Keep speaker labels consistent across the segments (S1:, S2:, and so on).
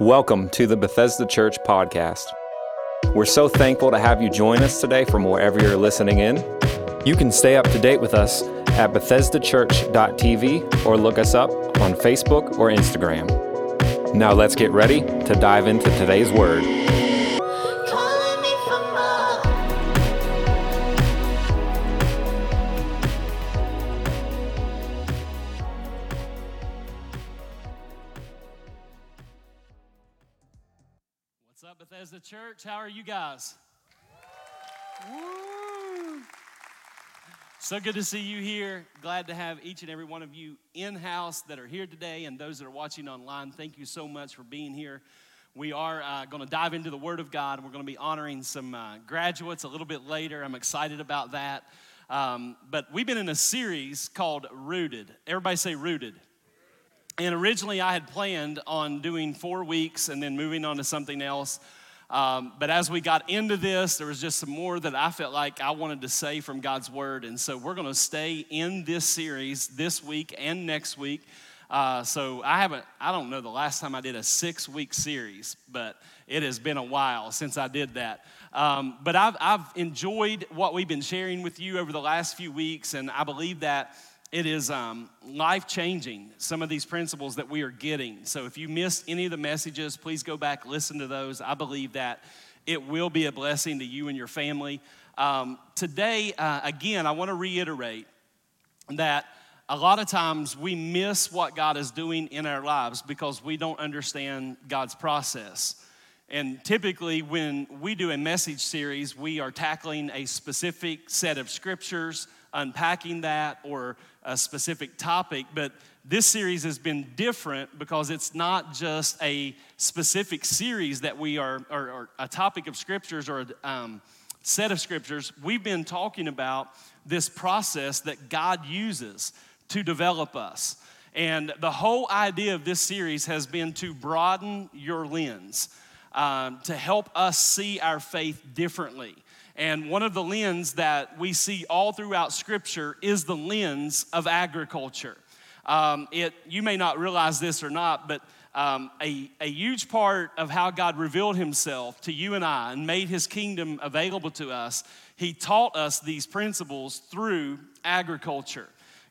S1: Welcome to the Bethesda Church podcast. We're so thankful to have you join us today from wherever you're listening in. You can stay up to date with us at BethesdaChurch.tv or look us up on Facebook or Instagram. Now let's get ready to dive into today's word.
S2: Church? How are you guys? Woo! So good to see you here. Glad to have each and every one of you in house that are here today and those that are watching online. Thank you so much for being here. We are uh, going to dive into the Word of God. We're going to be honoring some uh, graduates a little bit later. I'm excited about that. Um, but we've been in a series called Rooted. Everybody say Rooted. And originally, I had planned on doing four weeks and then moving on to something else. Um, but as we got into this, there was just some more that I felt like I wanted to say from God's Word. And so we're going to stay in this series this week and next week. Uh, so I haven't, I don't know the last time I did a six week series, but it has been a while since I did that. Um, but I've, I've enjoyed what we've been sharing with you over the last few weeks, and I believe that it is um, life changing, some of these principles that we are getting. So if you missed any of the messages, please go back, listen to those. I believe that it will be a blessing to you and your family. Um, today, uh, again, I want to reiterate that a lot of times we miss what God is doing in our lives because we don't understand God's process. And typically, when we do a message series, we are tackling a specific set of scriptures, unpacking that, or a specific topic. But this series has been different because it's not just a specific series that we are, or, or a topic of scriptures or a um, set of scriptures. We've been talking about this process that God uses to develop us. And the whole idea of this series has been to broaden your lens, um, to help us see our faith differently. And one of the lens that we see all throughout Scripture is the lens of agriculture. Um, it, you may not realize this or not, but um, a, a huge part of how God revealed Himself to you and I and made His kingdom available to us, He taught us these principles through agriculture.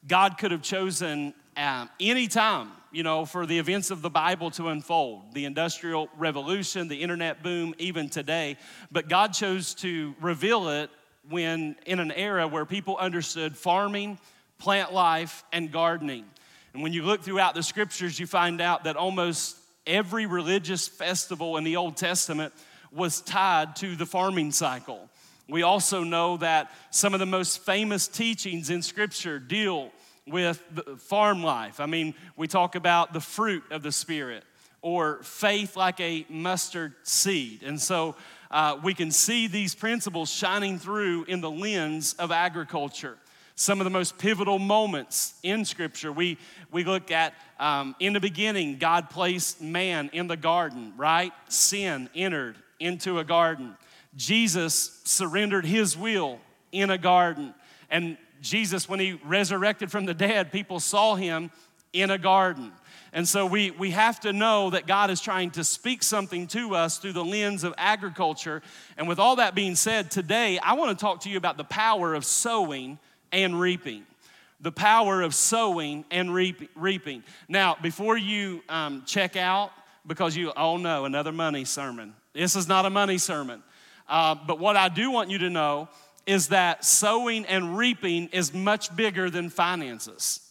S2: God could have chosen um, any time, you know, for the events of the Bible to unfold the Industrial Revolution, the internet boom, even today. But God chose to reveal it when in an era where people understood farming, plant life, and gardening. And when you look throughout the scriptures, you find out that almost every religious festival in the Old Testament was tied to the farming cycle. We also know that some of the most famous teachings in Scripture deal with farm life. I mean, we talk about the fruit of the Spirit or faith like a mustard seed. And so uh, we can see these principles shining through in the lens of agriculture. Some of the most pivotal moments in Scripture, we, we look at um, in the beginning, God placed man in the garden, right? Sin entered into a garden. Jesus surrendered his will in a garden. And Jesus, when he resurrected from the dead, people saw him in a garden. And so we, we have to know that God is trying to speak something to us through the lens of agriculture. And with all that being said, today I want to talk to you about the power of sowing and reaping. The power of sowing and reap, reaping. Now, before you um, check out, because you, oh know another money sermon. This is not a money sermon. Uh, but what I do want you to know is that sowing and reaping is much bigger than finances.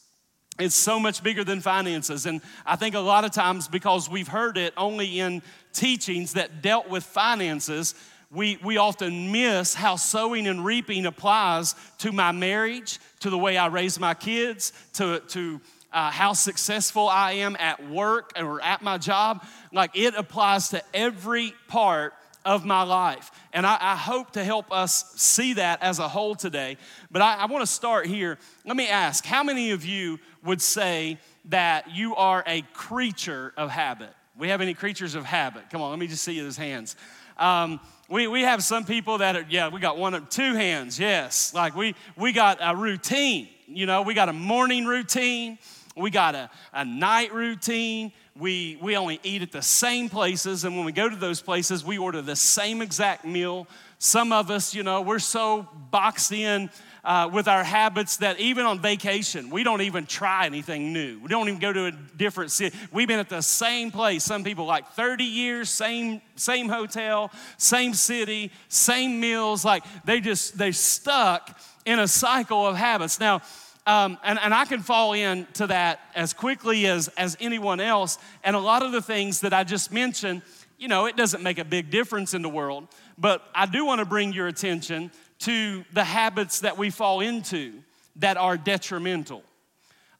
S2: It's so much bigger than finances. And I think a lot of times because we've heard it only in teachings that dealt with finances, we, we often miss how sowing and reaping applies to my marriage, to the way I raise my kids, to, to uh, how successful I am at work or at my job. Like it applies to every part of my life. And I, I, hope to help us see that as a whole today. But I, I want to start here. Let me ask how many of you would say that you are a creature of habit? We have any creatures of habit? Come on, let me just see those hands. Um, we, we have some people that are, yeah, we got one of two hands, yes. Like we, we got a routine, you know, we got a morning routine, we got a, a night routine, We, we only eat at the same places, and when we go to those places, we order the same exact meal. Some of us, you know, we're so boxed in uh, with our habits that even on vacation, we don't even try anything new. We don't even go to a different city. We've been at the same place. Some people like 30 years, same, same hotel, same city, same meals. Like they just, they stuck in a cycle of habits. Now, um, and, and I can fall into that as quickly as, as anyone else. And a lot of the things that I just mentioned, you know, it doesn't make a big difference in the world. But I do want to bring your attention to the habits that we fall into that are detrimental.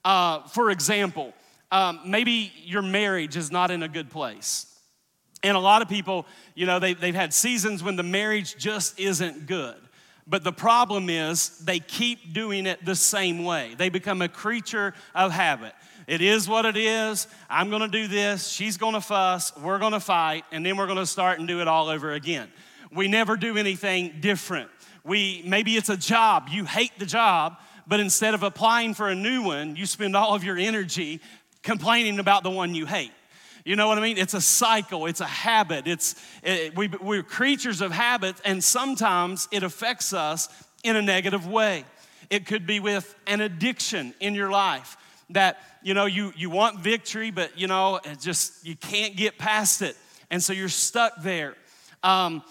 S2: Uh, for example, um, maybe your marriage is not in a good place. And a lot of people, you know, they, they've had seasons when the marriage just isn't good. But the problem is they keep doing it the same way. They become a creature of habit. It is what it is. I'm gonna do this. She's gonna fuss. We're gonna fight. And then we're gonna start and do it all over again. We never do anything different. We, maybe it's a job. You hate the job, but instead of applying for a new one, you spend all of your energy complaining about the one you hate. You know what I mean? It's a cycle, it's a habit. It's, it, we, we're creatures of habit, and sometimes it affects us in a negative way. It could be with an addiction in your life that, you know, you, you want victory, but, you know, it just, you can't get past it. And so you're stuck there. Um,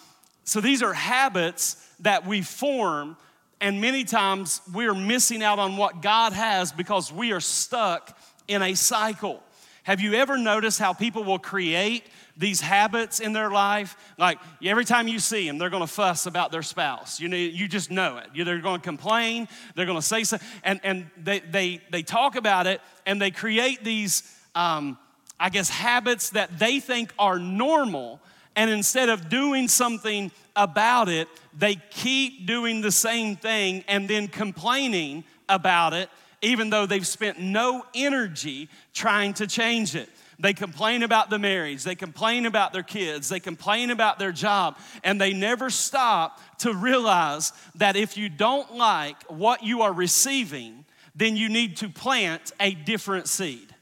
S2: so these are habits that we form, and many times we're missing out on what God has because we are stuck in a cycle. Have you ever noticed how people will create these habits in their life? Like every time you see them, they're to fuss about their spouse. You know, you just know it. They're to complain. They're to say something, and and they they they talk about it, and they create these, um, I guess, habits that they think are normal. And instead of doing something about it, they keep doing the same thing and then complaining about it even though they've spent no energy trying to change it. They complain about the marriage, they complain about their kids, they complain about their job, and they never stop to realize that if you don't like what you are receiving, then you need to plant a different seed.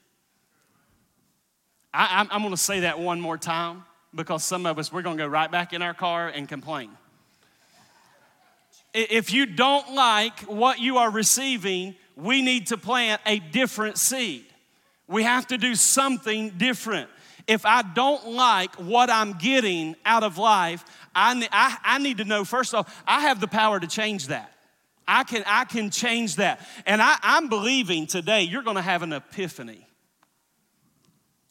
S2: I, am to say that one more time because some of us, we're to go right back in our car and complain. If you don't like what you are receiving, we need to plant a different seed. We have to do something different. If I don't like what I'm getting out of life, I, I, I need to know first off, I have the power to change that. I can, I can change that. And I, I'm believing today you're gonna have an epiphany.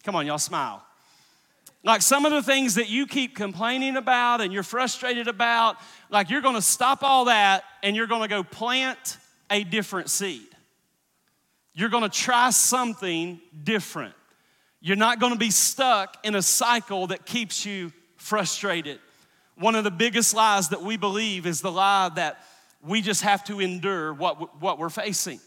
S2: Come on, y'all smile. Like some of the things that you keep complaining about and you're frustrated about, like you're gonna stop all that and you're gonna go plant a different seed. You're gonna try something different. You're not gonna be stuck in a cycle that keeps you frustrated. One of the biggest lies that we believe is the lie that we just have to endure what, what we're facing.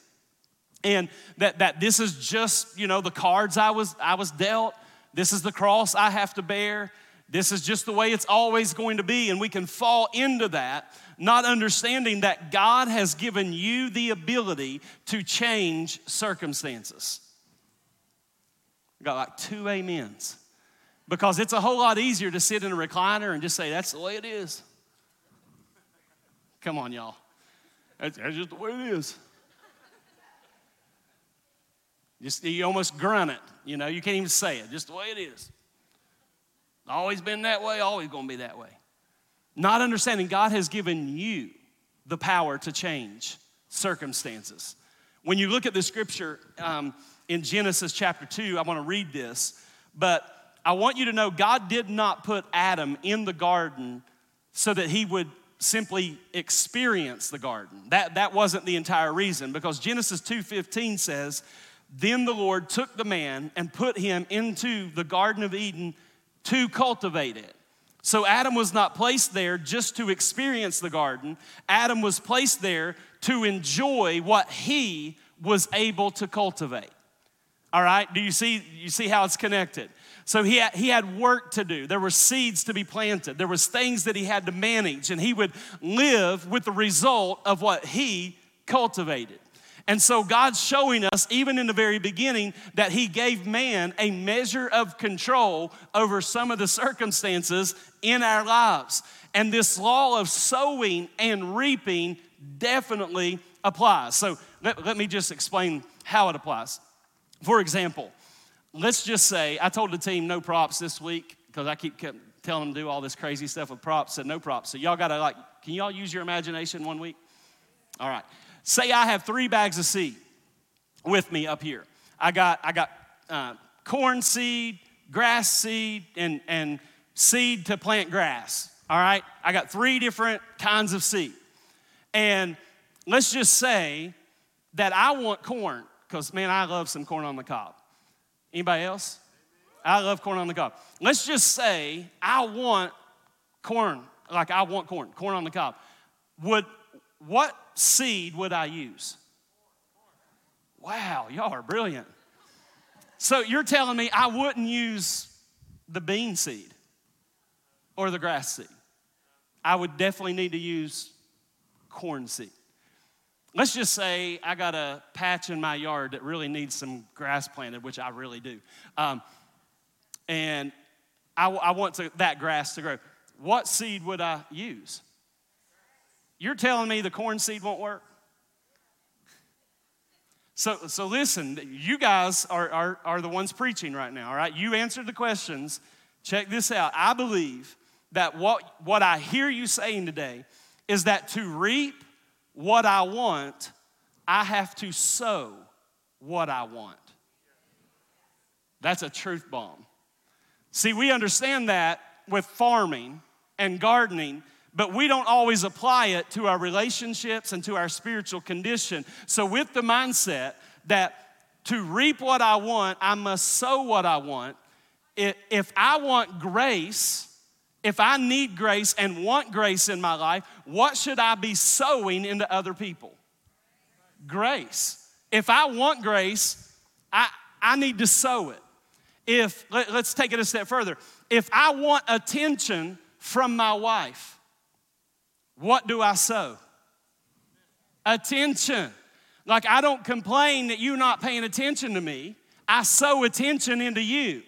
S2: And that, that this is just, you know, the cards I was, I was dealt. This is the cross I have to bear. This is just the way it's always going to be. And we can fall into that not understanding that God has given you the ability to change circumstances. I Got like two amens. Because it's a whole lot easier to sit in a recliner and just say, that's the way it is. Come on, y'all. That's, that's just the way it is. Just you almost grunt it, you know, you can't even say it, just the way it is. Always been that way, always gonna be that way. Not understanding God has given you the power to change circumstances. When you look at the scripture um, in Genesis chapter 2, I want to read this, but I want you to know God did not put Adam in the garden so that he would simply experience the garden. That, that wasn't the entire reason because Genesis 2:15 says, "Then the Lord took the man and put him into the garden of Eden to cultivate it." So Adam was not placed there just to experience the garden. Adam was placed there to enjoy what he was able to cultivate. All right? Do you see you see how it's connected? So he had, he had work to do. There were seeds to be planted. There was things that he had to manage and he would live with the result of what he cultivated. And so God's showing us, even in the very beginning, that He gave man a measure of control over some of the circumstances in our lives. And this law of sowing and reaping definitely applies. So let, let me just explain how it applies. For example, let's just say I told the team no props this week because I keep telling them to do all this crazy stuff with props, said no props. So y'all gotta like, can y'all use your imagination one week? All right. Say I have three bags of seed with me up here. I got, I got uh, corn seed, grass seed, and, and seed to plant grass. All right? I got three different kinds of seed. And let's just say that I want corn, because man, I love some corn on the cob. Anybody else? I love corn on the cob. Let's just say I want corn, like I want corn, corn on the cob. Would what seed would I use? Wow, y'all are brilliant. So you're telling me I wouldn't use the bean seed or the grass seed. I would definitely need to use corn seed. Let's just say I got a patch in my yard that really needs some grass planted, which I really do. Um, and I, I want to, that grass to grow. What seed would I use? You're telling me the corn seed won't work? So, so listen, you guys are, are, are the ones preaching right now, all right? You answered the questions. Check this out. I believe that what, what I hear you saying today is that to reap what I want, I have to sow what I want. That's a truth bomb. See, we understand that with farming and gardening but we don't always apply it to our relationships and to our spiritual condition. So, with the mindset that to reap what I want, I must sow what I want, if I want grace, if I need grace and want grace in my life, what should I be sowing into other people? Grace. If I want grace, I, I need to sow it. If, let, let's take it a step further. If I want attention from my wife, what do I sow? Attention. Like I don't complain that you're not paying attention to me. I sow attention into you.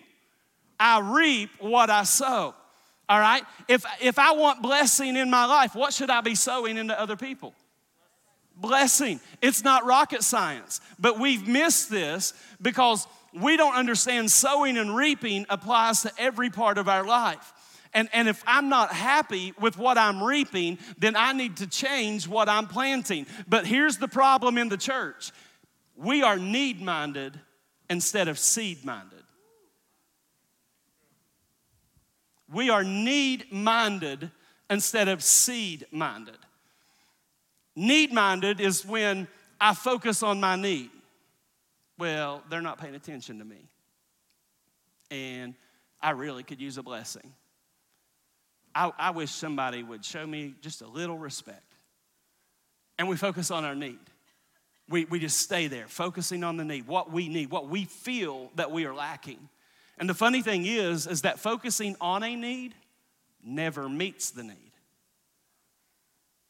S2: I reap what I sow. All right? If, if I want blessing in my life, what should I be sowing into other people? Blessing. It's not rocket science, but we've missed this because we don't understand sowing and reaping applies to every part of our life. And, and if I'm not happy with what I'm reaping, then I need to change what I'm planting. But here's the problem in the church we are need minded instead of seed minded. We are need minded instead of seed minded. Need minded is when I focus on my need. Well, they're not paying attention to me. And I really could use a blessing. I, I wish somebody would show me just a little respect. And we focus on our need. We, we just stay there, focusing on the need, what we need, what we feel that we are lacking. And the funny thing is, is that focusing on a need never meets the need.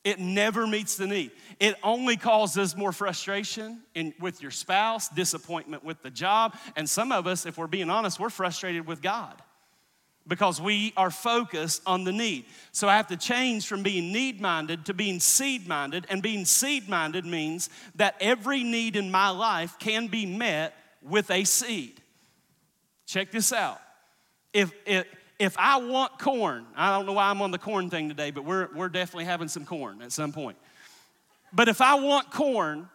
S2: It never meets the need. It only causes more frustration in, with your spouse, disappointment with the job, and some of us, if we're being honest, we're frustrated with God because we are focused on the need. So I have to change from being need minded to being seed minded. And being seed minded means that every need in my life can be met with a seed. Check this out. If, if, if I want corn, I don't know why I'm on the corn thing today, but we're, we're definitely having some corn at some point. But if I want corn,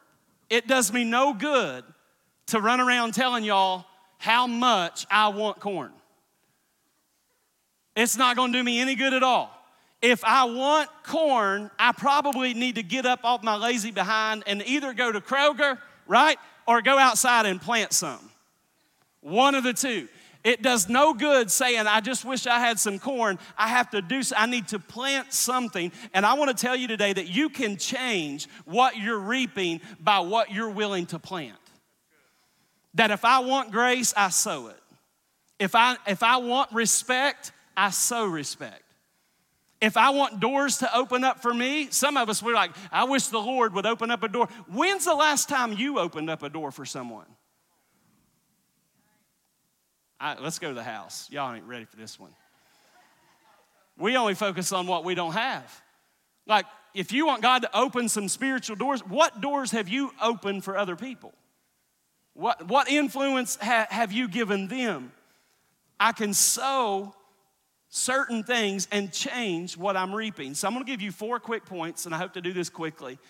S2: it does me no good to run around telling y'all how much I want corn. It's not gonna do me any good at all. If I want corn, I probably need to get up off my lazy behind and either go to Kroger, right, or go outside and plant some. One of the two. It does no good saying, I just wish I had some corn. I have to do, I need to plant something. And I want to tell you today that you can change what you're reaping by what you're willing to plant. That if I want grace, I sow it. If I, if I want respect, I sow respect. If I want doors to open up for me, some of us, we're like, I wish the Lord would open up a door. When's the last time you opened up a door for someone? Let's go to the house. Y'all ain't ready for this one. We only focus on what we don't have. Like, if you want God to open some spiritual doors, what doors have you opened for other people? What, what influence ha, have you given them? I can sow certain things and change what I'm reaping. So I'm gonna give you four quick points, and I hope to do this quickly.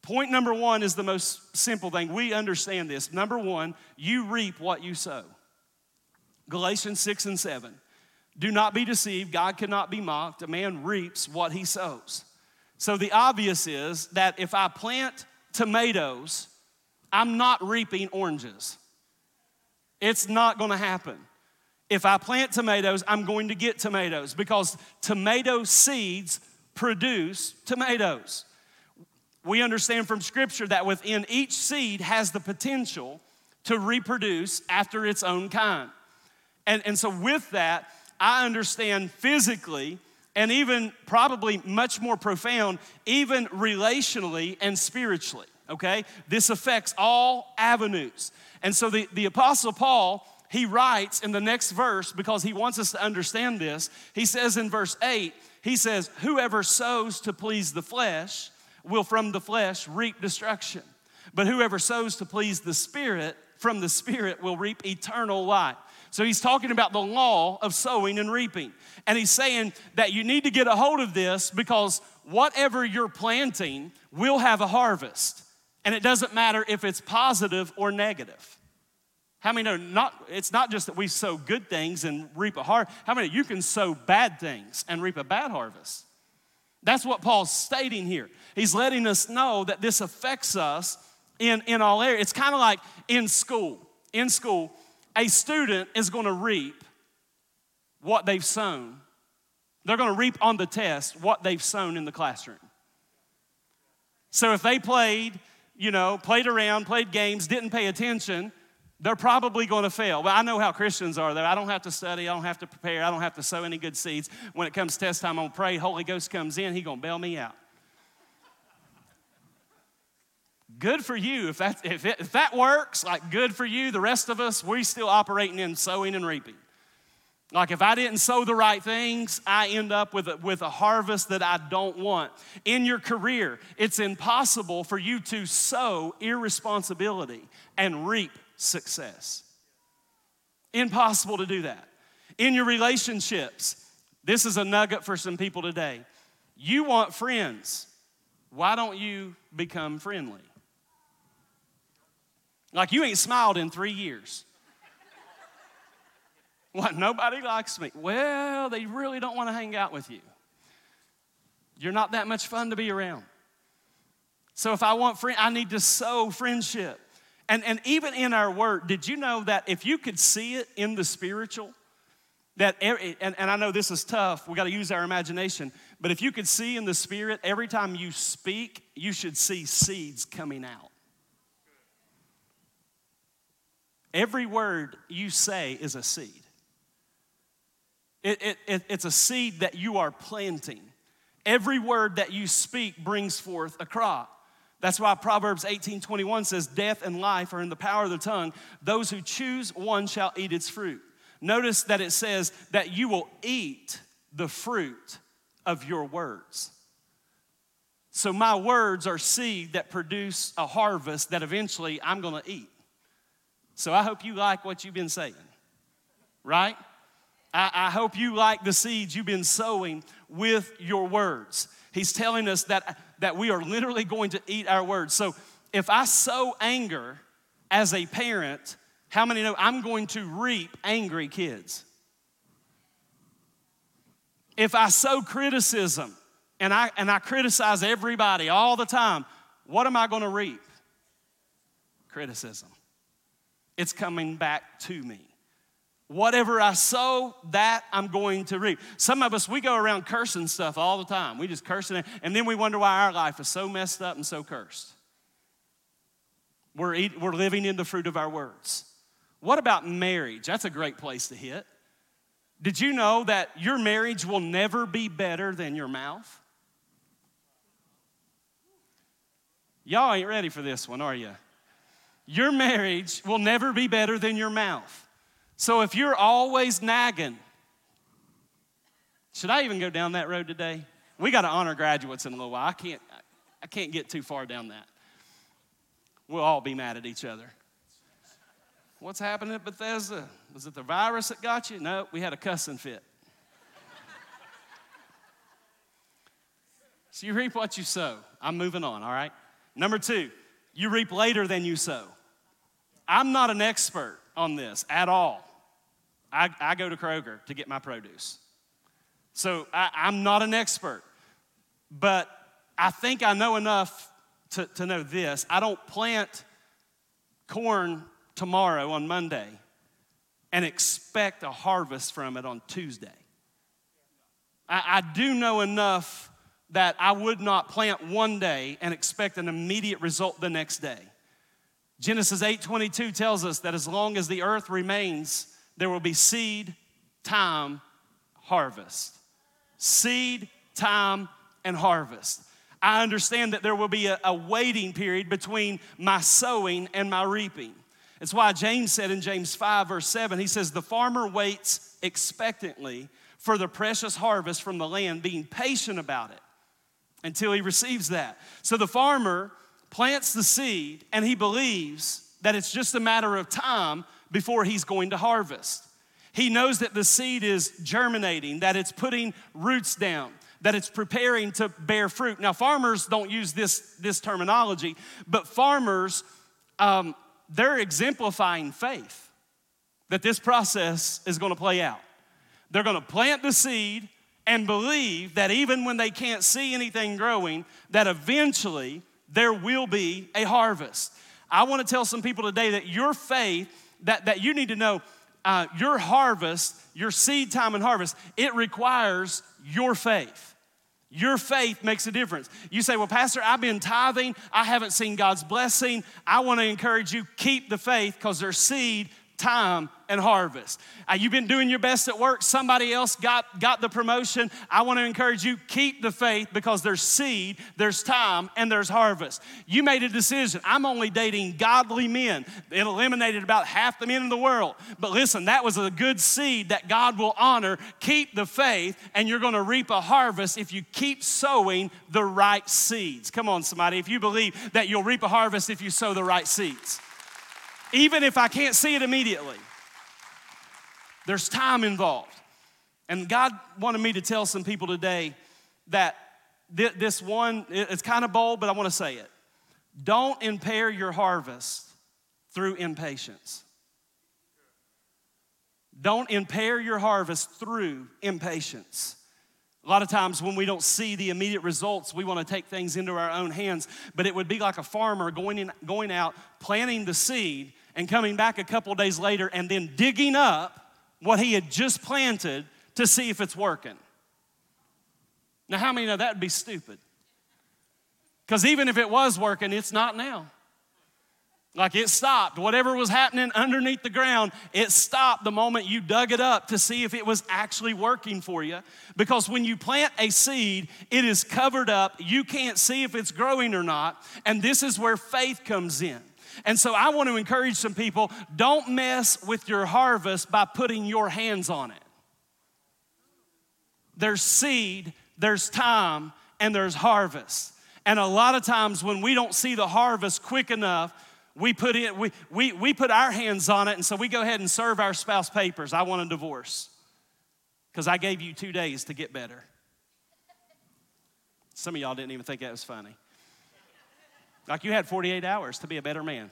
S2: Point number one is the most simple thing. We understand this. Number one, you reap what you sow. Galatians 6 and 7. Do not be deceived. God cannot be mocked. A man reaps what he sows. So the obvious is that if I plant tomatoes, I'm not reaping oranges. It's not gonna happen. If I plant tomatoes, I'm going to get tomatoes because tomato seeds produce tomatoes. We understand from scripture that within each seed has the potential to reproduce after its own kind. And, and so, with that, I understand physically and even probably much more profound, even relationally and spiritually, okay? This affects all avenues. And so, the, the Apostle Paul, he writes in the next verse because he wants us to understand this. He says in verse 8, he says, Whoever sows to please the flesh will from the flesh reap destruction. But whoever sows to please the Spirit, from the Spirit will reap eternal life. So he's talking about the law of sowing and reaping. And he's saying that you need to get a hold of this because whatever you're planting will have a harvest. And it doesn't matter if it's positive or negative. How many know not it's not just that we sow good things and reap a harvest. How many you can sow bad things and reap a bad harvest? That's what Paul's stating here. He's letting us know that this affects us in, in all areas. It's kind of like in school. In school, a student is going to reap what they've sown. They're going to reap on the test what they've sown in the classroom. So if they played, you know, played around, played games, didn't pay attention, they're probably going to fail. But I know how Christians are, though. I don't have to study, I don't have to prepare, I don't have to sow any good seeds. When it comes test time, I'm going to pray. Holy Ghost comes in, He going to bail me out. Good for you. If that, if, it, if that works, like good for you. The rest of us, we're still operating in sowing and reaping. Like if I didn't sow the right things, I end up with a, with a harvest that I don't want. In your career, it's impossible for you to sow irresponsibility and reap success. Impossible to do that. In your relationships, this is a nugget for some people today. You want friends. Why don't you become friendly? Like you ain't smiled in three years. What, nobody likes me? Well, they really don't want to hang out with you. You're not that much fun to be around. So if I want friend, I need to sow friendship. And, and even in our word, did you know that if you could see it in the spiritual, that every, and, and I know this is tough, we got to use our imagination, but if you could see in the spirit, every time you speak, you should see seeds coming out. Every word you say is a seed. It, it, it, it's a seed that you are planting. Every word that you speak brings forth a crop. That's why Proverbs 18 21 says, Death and life are in the power of the tongue. Those who choose one shall eat its fruit. Notice that it says that you will eat the fruit of your words. So, my words are seed that produce a harvest that eventually I'm gonna eat. So I hope you like what you've been saying, right? I, I, hope you like the seeds you've been sowing with your words. He's telling us that, that we are literally going to eat our words. So if I sow anger as a parent, how many know I'm going to reap angry kids? If I sow criticism and I, and I criticize everybody all the time, what am I going to reap? Criticism it's coming back to me. Whatever I sow, that I'm going to reap. Some of us, we go around cursing stuff all the time. We just cursing it, and then we wonder why our life is so messed up and so cursed. We're, eat, we're living in the fruit of our words. What about marriage? That's a great place to hit. Did you know that your marriage will never be better than your mouth? Y'all ain't ready for this one, are you? Your marriage will never be better than your mouth. So if you're always nagging, should I even go down that road today? We got to honor graduates in a little while. I can't, I can't get too far down that. We'll all be mad at each other. What's happening at Bethesda? Was it the virus that got you? No, we had a cussing fit. so you reap what you sow. I'm moving on, all right? Number two, you reap later than you sow. I'm not an expert on this at all. I, I go to Kroger to get my produce. So I, I'm not an expert, but I think I know enough to, to know this. I don't plant corn tomorrow on Monday and expect a harvest from it on Tuesday. I, I do know enough that I would not plant one day and expect an immediate result the next day. Genesis 8:22 tells us that as long as the earth remains, there will be seed, time, harvest. Seed, time, and harvest. I understand that there will be a, a waiting period between my sowing and my reaping. It's why James said in James 5, verse 7, he says, The farmer waits expectantly for the precious harvest from the land, being patient about it until he receives that. So the farmer plants the seed and he believes that it's just a matter of time before he's going to harvest. He knows that the seed is germinating, that it's putting roots down, that it's preparing to bear fruit. Now, farmers don't use this, this terminology, but farmers, um, they're exemplifying faith that this process is going to play out. They're going to plant the seed and believe that even when they can't see anything growing, that eventually there will be a harvest. I want to tell some people today that your faith, that, that you need to know uh, your harvest, your seed time and harvest, it requires your faith. Your faith makes a difference. You say, Well, Pastor, I've been tithing. I haven't seen God's blessing. I want to encourage you, keep the faith because there's seed time and harvest. Uh, you've been doing your best at work, somebody else got, got the promotion. I want to encourage you, keep the faith because there's seed, there's time, and there's harvest. You made a decision. I'm only dating godly men. It eliminated about half the men in the world. But listen, that was a good seed that God will honor. Keep the faith, and you're going to reap a harvest if you keep sowing the right seeds. Come on, somebody. If you believe that you'll reap a harvest if you sow the right seeds even if I can't see it immediately. There's time involved. And God wanted me to tell some people today that this one, it's kind of bold, but I want to say it. Don't impair your harvest through impatience. Don't impair your harvest through impatience. A lot of times when we don't see the immediate results, we want to take things into our own hands. But it would be like a farmer going, in, going out, planting the seed, and coming back a couple days later and then digging up what he had just planted to see if it's working. Now, how many know that would be stupid? Because even if it was working, it's not now. Like it stopped. Whatever was happening underneath the ground, it stopped the moment you dug it up to see if it was actually working for you. Because when you plant a seed, it is covered up. You can't see if it's growing or not. And this is where faith comes in. And so I want to encourage some people don't mess with your harvest by putting your hands on it. There's seed, there's time, and there's harvest. And a lot of times when we don't see the harvest quick enough, we put it, we, we, we put our hands on it, and so we go ahead and serve our spouse papers. I want a divorce. Because I gave you two days to get better. Some of y'all didn't even think that was funny. Like you had 48 hours to be a better man.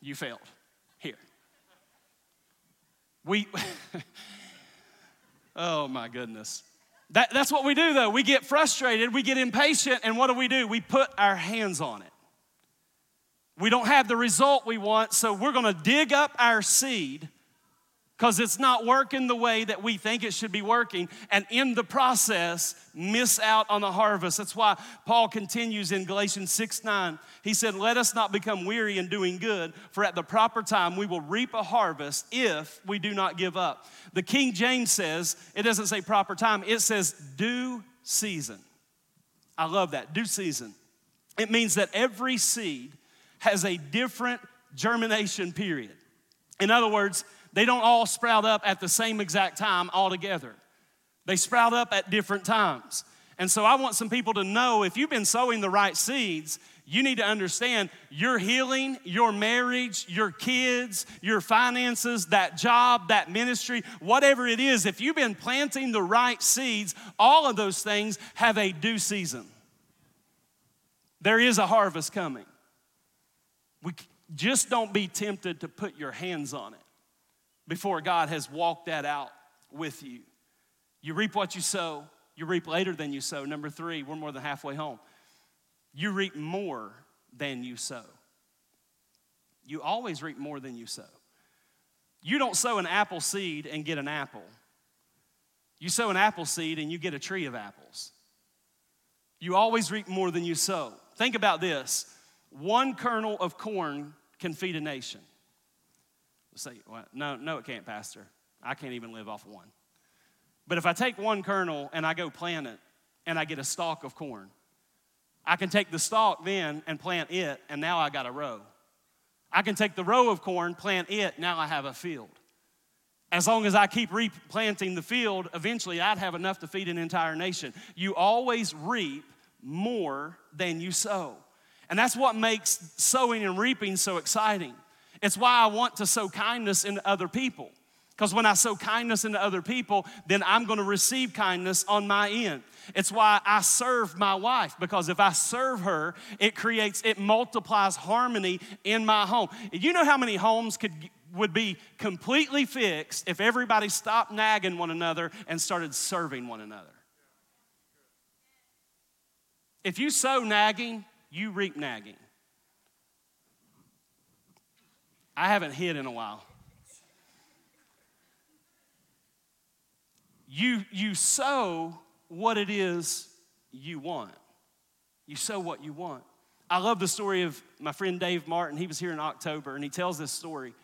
S2: You failed. Here. We, oh my goodness. That, that's what we do though. We get frustrated, we get impatient, and what do we do? We put our hands on it. We don't have the result we want, so we're gonna dig up our seed because it's not working the way that we think it should be working, and in the process, miss out on the harvest. That's why Paul continues in Galatians 6 9. He said, Let us not become weary in doing good, for at the proper time we will reap a harvest if we do not give up. The King James says, it doesn't say proper time, it says due season. I love that, due season. It means that every seed has a different germination period. In other words, they don't all sprout up at the same exact time altogether. They sprout up at different times. And so I want some people to know if you've been sowing the right seeds, you need to understand your healing, your marriage, your kids, your finances, that job, that ministry, whatever it is, if you've been planting the right seeds, all of those things have a due season. There is a harvest coming. We just don't be tempted to put your hands on it before God has walked that out with you. You reap what you sow, you reap later than you sow. Number three, we're more than halfway home. You reap more than you sow. You always reap more than you sow. You don't sow an apple seed and get an apple. You sow an apple seed and you get a tree of apples. You always reap more than you sow. Think about this one kernel of corn can feed a nation. Say, well, no, no, it can't, Pastor. I can't even live off one. But if I take one kernel and I go plant it and I get a stalk of corn, I can take the stalk then and plant it, and now I got a row. I can take the row of corn, plant it, now I have a field. As long as I keep replanting the field, eventually I'd have enough to feed an entire nation. You always reap more than you sow. And that's what makes sowing and reaping so exciting. It's why I want to sow kindness into other people. Because when I sow kindness into other people, then I'm going to receive kindness on my end. It's why I serve my wife because if I serve her, it creates, it multiplies harmony in my home. You know how many homes could would be completely fixed if everybody stopped nagging one another and started serving one another. If you sow nagging, you reap nagging. I haven't hid in a while. You, you sow what it is you want. You sow what you want. I love the story of my friend Dave Martin. He was here in October and he tells this story.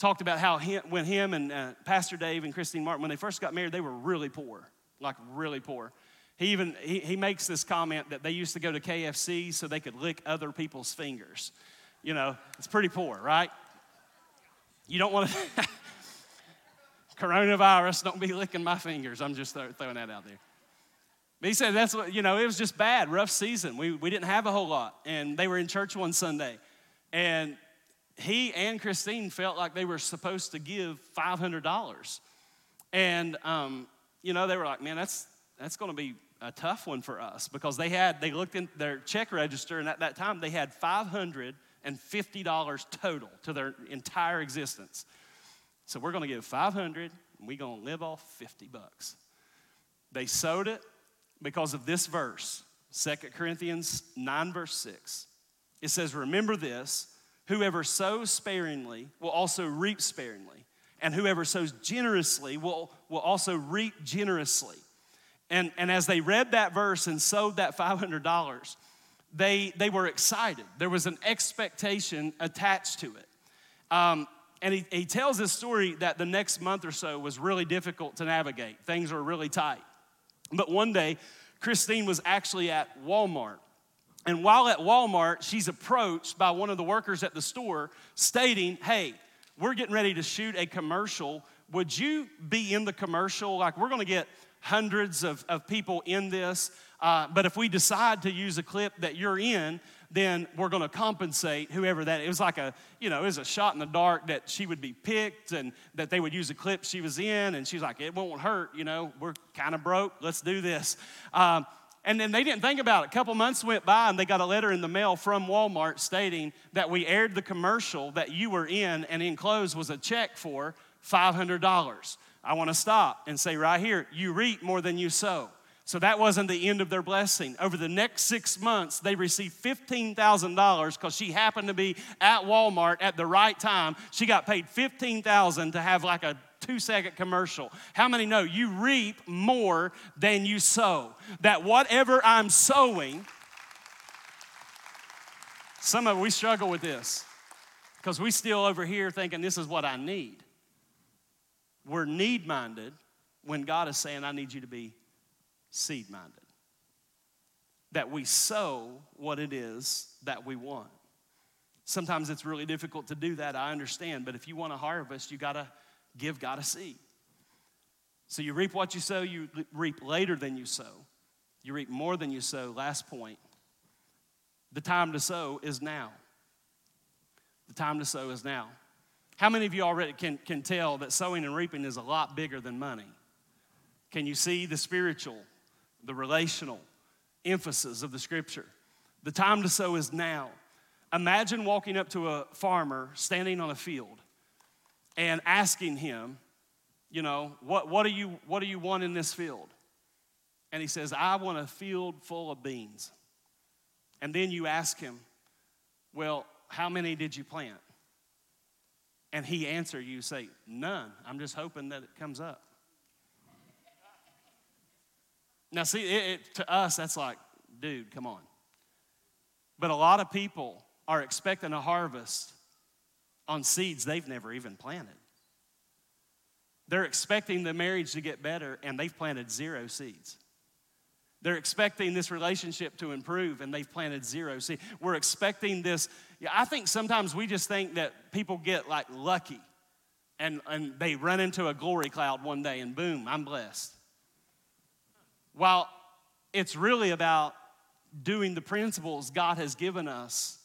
S2: Talked about how he, when him and uh, Pastor Dave and Christine Martin, when they first got married, they were really poor, like really poor. He even he, he makes this comment that they used to go to KFC so they could lick other people's fingers. You know, it's pretty poor, right? You don't want to, coronavirus, don't be licking my fingers. I'm just throwing that out there. But he said that's what, you know, it was just bad, rough season. We, we didn't have a whole lot. And they were in church one Sunday. And he and Christine felt like they were supposed to give $500. And, um, you know, they were like, man, that's, that's going to be a tough one for us because they had, they looked in their check register and at that time they had 500 and $50 total to their entire existence. So we're going to give 500 and we're going to live off 50 bucks. They sowed it because of this verse, 2 Corinthians 9, verse 6. It says, Remember this whoever sows sparingly will also reap sparingly, and whoever sows generously will, will also reap generously. And, and as they read that verse and sowed that $500, they, they were excited. There was an expectation attached to it. Um, and he, he tells this story that the next month or so was really difficult to navigate. Things were really tight. But one day, Christine was actually at Walmart. And while at Walmart, she's approached by one of the workers at the store stating, Hey, we're getting ready to shoot a commercial. Would you be in the commercial? Like, we're gonna get hundreds of, of people in this. Uh, but if we decide to use a clip that you're in, then we're going to compensate whoever that it was like a you know it was a shot in the dark that she would be picked and that they would use a clip she was in and she's like it won't hurt you know we're kind of broke let's do this um, and then they didn't think about it a couple months went by and they got a letter in the mail from walmart stating that we aired the commercial that you were in and enclosed was a check for $500 i want to stop and say right here you reap more than you sow so that wasn't the end of their blessing. Over the next six months, they received $15,000 because she happened to be at Walmart at the right time. She got paid $15,000 to have like a two second commercial. How many know you reap more than you sow? That whatever I'm sowing, some of we struggle with this because we still over here thinking this is what I need. We're need minded when God is saying, I need you to be seed minded. That we sow what it is that we want. Sometimes it's really difficult to do that, I understand, but if you want to harvest, you got to give God a seed. So you reap what you sow, you reap later than you sow. You reap more than you sow. Last point. The time to sow is now. The time to sow is now. How many of you already can, can tell that sowing and reaping is a lot bigger than money? Can you see the spiritual, the relational emphasis of the scripture? The time to sow is now. Imagine walking up to a farmer standing on a field and asking him, you know, what, what, do you, what do you want in this field? And he says, I want a field full of beans. And then you ask him, well, how many did you plant? And he answer you say, none. I'm just hoping that it comes up. Now, see, it, it, to us, that's like, dude, come on. But a lot of people are expecting a harvest on seeds they've never even planted. They're expecting the marriage to get better, and they've planted zero seeds. They're expecting this relationship to improve, and they've planted zero See, We're expecting this. I think sometimes we just think that people get like lucky and, and they run into a glory cloud one day, and boom, I'm blessed. While it's really about doing the principles God has given us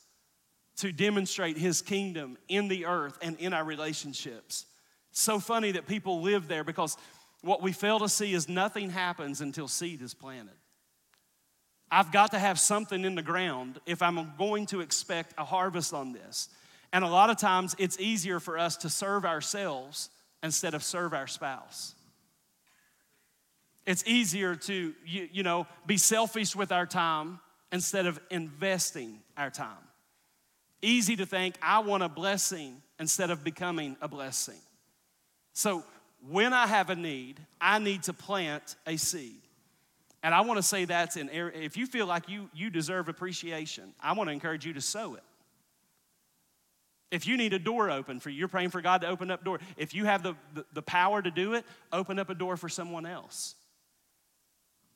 S2: to demonstrate his kingdom in the earth and in our relationships. So funny that people live there because what we fail to see is nothing happens until seed is planted. I've got to have something in the ground if I'm going to expect a harvest on this. And a lot of times it's easier for us to serve ourselves instead of serve our spouse. It's easier to, you, you know, be selfish with our time instead of investing our time. Easy to think, I want a blessing instead of becoming a blessing. So when I have a need, I need to plant a seed. And I want to say that's an area if you feel like you, you deserve appreciation, I want to encourage you to sow it. If you need a door open for you, you're praying for God to open up door. If you have the, the, the power to do it, open up a door for someone else.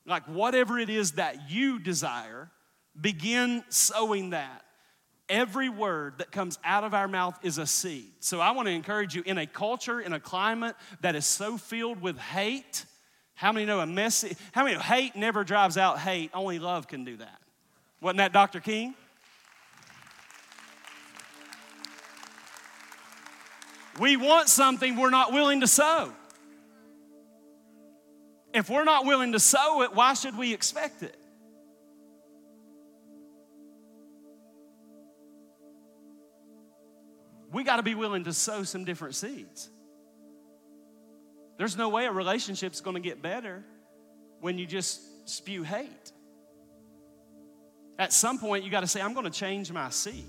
S2: Like whatever it is that you desire, begin sowing that. Every word that comes out of our mouth is a seed. So I want to encourage you in a culture, in a climate that is so filled with hate. How many know a messy, how many know hate never drives out hate? Only love can do that. Wasn't that Dr. King? We want something we're not willing to sow. If we're not willing to sow it, why should we expect it? we got to be willing to sow some different seeds. There's no way a relationship's going to get better when you just spew hate. At some point, you got to say, I'm going to change my seed.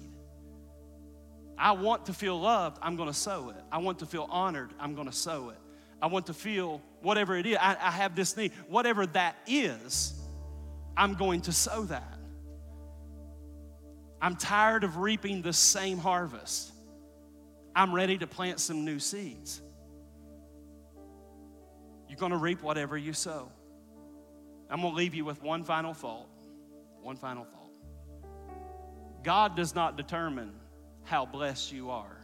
S2: I want to feel loved, I'm going to sow it. I want to feel honored, I'm going to sow it. I want to feel whatever it is, I, I have this need. Whatever that is, I'm going to sow that. I'm tired of reaping the same harvest. I'm ready to plant some new seeds. You're going to reap whatever you sow. I'm going to leave you with one final thought. One final thought. God does not determine how blessed you are,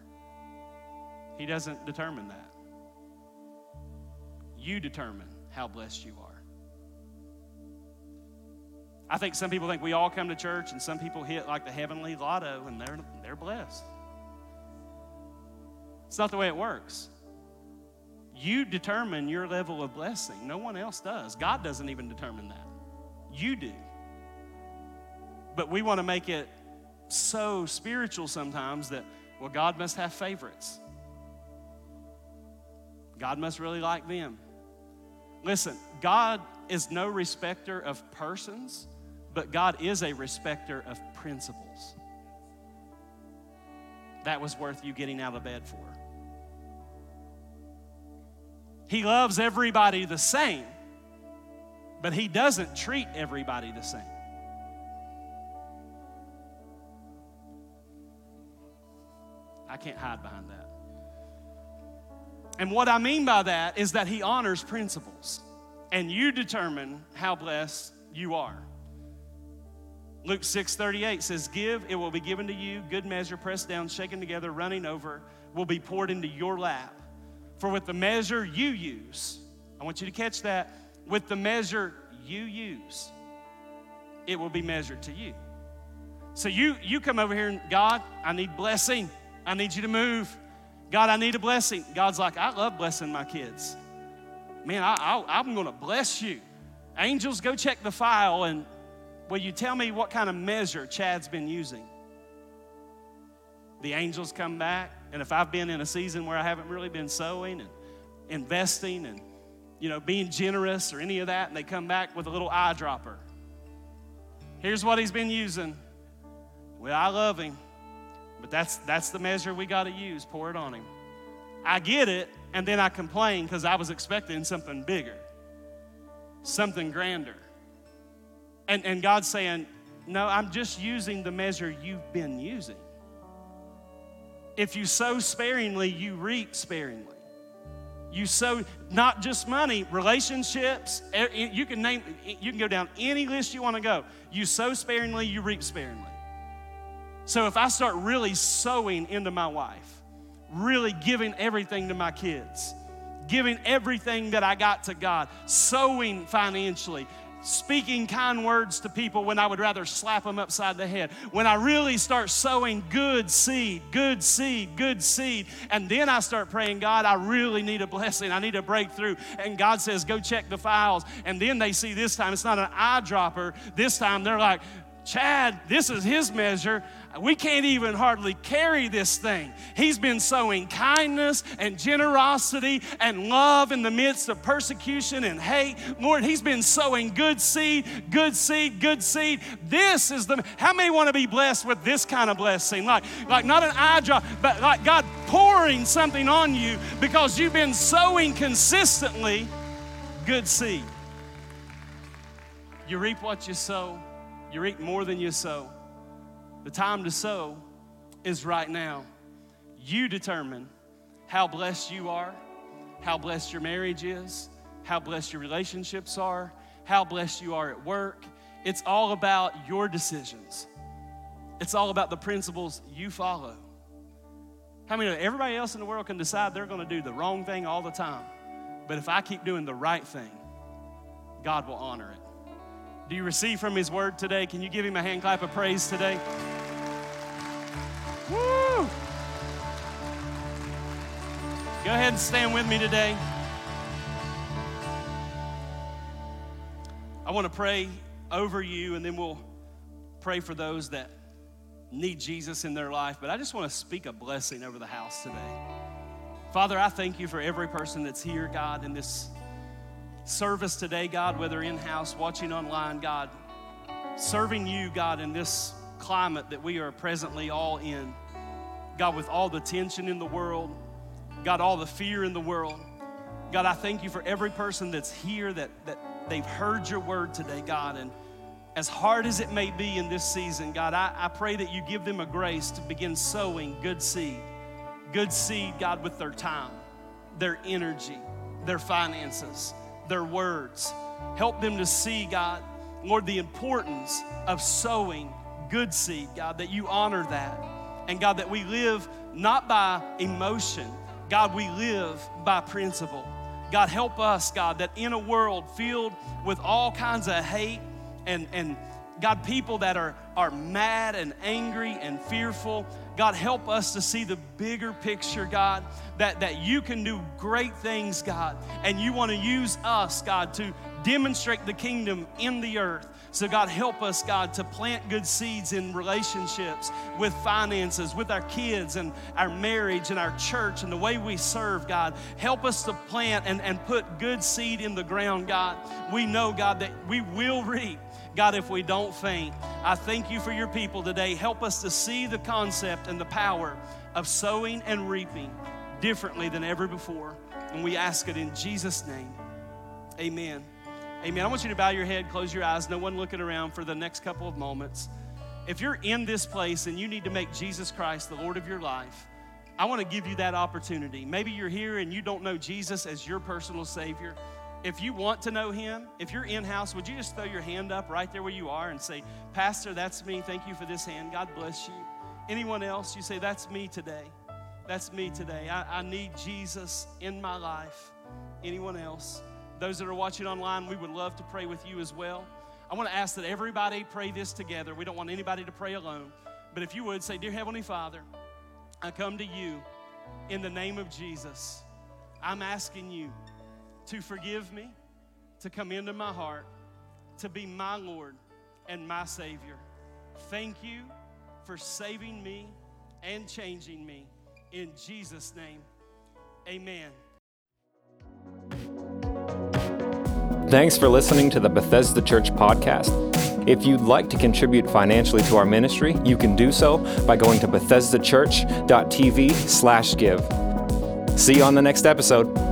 S2: He doesn't determine that. You determine how blessed you are. I think some people think we all come to church and some people hit like the heavenly lotto and they're, they're blessed. It's not the way it works. You determine your level of blessing. No one else does. God doesn't even determine that. You do. But we want to make it so spiritual sometimes that, well, God must have favorites. God must really like them. Listen, God is no respecter of persons, but God is a respecter of principles. That was worth you getting out of bed for. He loves everybody the same, but He doesn't treat everybody the same. I can't hide behind that. And what I mean by that is that He honors principles, and you determine how blessed you are. Luke 6 38 says, Give, it will be given to you. Good measure, pressed down, shaken together, running over, will be poured into your lap. For with the measure you use, I want you to catch that, with the measure you use, it will be measured to you. So you you come over here and God, I need blessing. I need you to move. God, I need a blessing. God's like, I love blessing my kids. Man, I, I, I'm going to bless you. Angels, go check the file and will you tell me what kind of measure Chad's been using? The angels come back, and if I've been in a season where I haven't really been sowing and investing and you know being generous or any of that, and they come back with a little eyedropper. Here's what he's been using. Well, I love him, but that's that's the measure we got to use. Pour it on him. I get it, and then I complain because I was expecting something bigger, something grander. And, and God's saying, No, I'm just using the measure you've been using. If you sow sparingly, you reap sparingly. You sow not just money, relationships. You can name, you can go down any list you want to go. You sow sparingly, you reap sparingly. So if I start really sowing into my wife, really giving everything to my kids, giving everything that I got to God, sowing financially, speaking kind words to people when I would rather slap them upside the head. When I really start sowing good seed, good seed, good seed, and then I start praying, God, I really need a blessing. I need a breakthrough. And God says, go check the files. And then they see this time it's not an eyedropper. This time they're like, Chad, this is his measure. We can't even hardly carry this thing. He's been sowing kindness and generosity and love in the midst of persecution and hate. Lord, he's been sowing good seed, good seed, good seed. This is the how many want to be blessed with this kind of blessing? Like, like not an eye drop, but like God pouring something on you because you've been sowing consistently good seed. You reap what you sow. You reap more than you sow. The time to sow is right now. You determine how blessed you are, how blessed your marriage is, how blessed your relationships are, how blessed you are at work. It's all about your decisions. It's all about the principles you follow. How many know everybody else in the world can decide they're going to do the wrong thing all the time? But if I keep doing the right thing, God will honor it. Do you receive from His word today? Can you give Him a hand clap of praise today? Go ahead and stand with me today. I want to pray over you, and then we'll pray for those that need Jesus in their life. But I just want to speak a blessing over the house today. Father, I thank you for every person that's here, God, in this service today, God, whether in house, watching online, God, serving you, God, in this climate that we are presently all in. God, with all the tension in the world, God, all the fear in the world. God, I thank you for every person that's here that, that they've heard your word today, God. And as hard as it may be in this season, God, I, I pray that you give them a grace to begin sowing good seed. Good seed, God, with their time, their energy, their finances, their words. Help them to see, God, Lord, the importance of sowing good seed, God, that you honor that. And God, that we live not by emotion, God, we live by principle. God, help us, God, that in a world filled with all kinds of hate and, and God, people that are, are mad and angry and fearful, God, help us to see the bigger picture, God, that, that you can do great things, God, and you want to use us, God, to demonstrate the kingdom in the earth. So, God, help us, God, to plant good seeds in relationships, with finances, with our kids, and our marriage, and our church, and the way we serve, God. Help us to plant and, and put good seed in the ground, God. We know, God, that we will reap. God, if we don't faint, I thank you for your people today. Help us to see the concept and the power of sowing and reaping differently than ever before. And we ask it in Jesus' name. Amen. Amen. I want you to bow your head, close your eyes, no one looking around for the next couple of moments. If you're in this place and you need to make Jesus Christ the Lord of your life, I want to give you that opportunity. Maybe you're here and you don't know Jesus as your personal Savior. If you want to know Him, if you're in house, would you just throw your hand up right there where you are and say, Pastor, that's me. Thank you for this hand. God bless you. Anyone else, you say, That's me today. That's me today. I, I need Jesus in my life. Anyone else? Those that are watching online, we would love to pray with you as well. I want to ask that everybody pray this together. We don't want anybody to pray alone. But if you would say, Dear Heavenly Father, I come to you in the name of Jesus. I'm asking you to forgive me, to come into my heart, to be my Lord and my Savior. Thank you for saving me and changing me. In Jesus' name, amen.
S1: Thanks for listening to the Bethesda Church podcast. If you'd like to contribute financially to our ministry, you can do so by going to bethesdachurch.tv/give. See you on the next episode.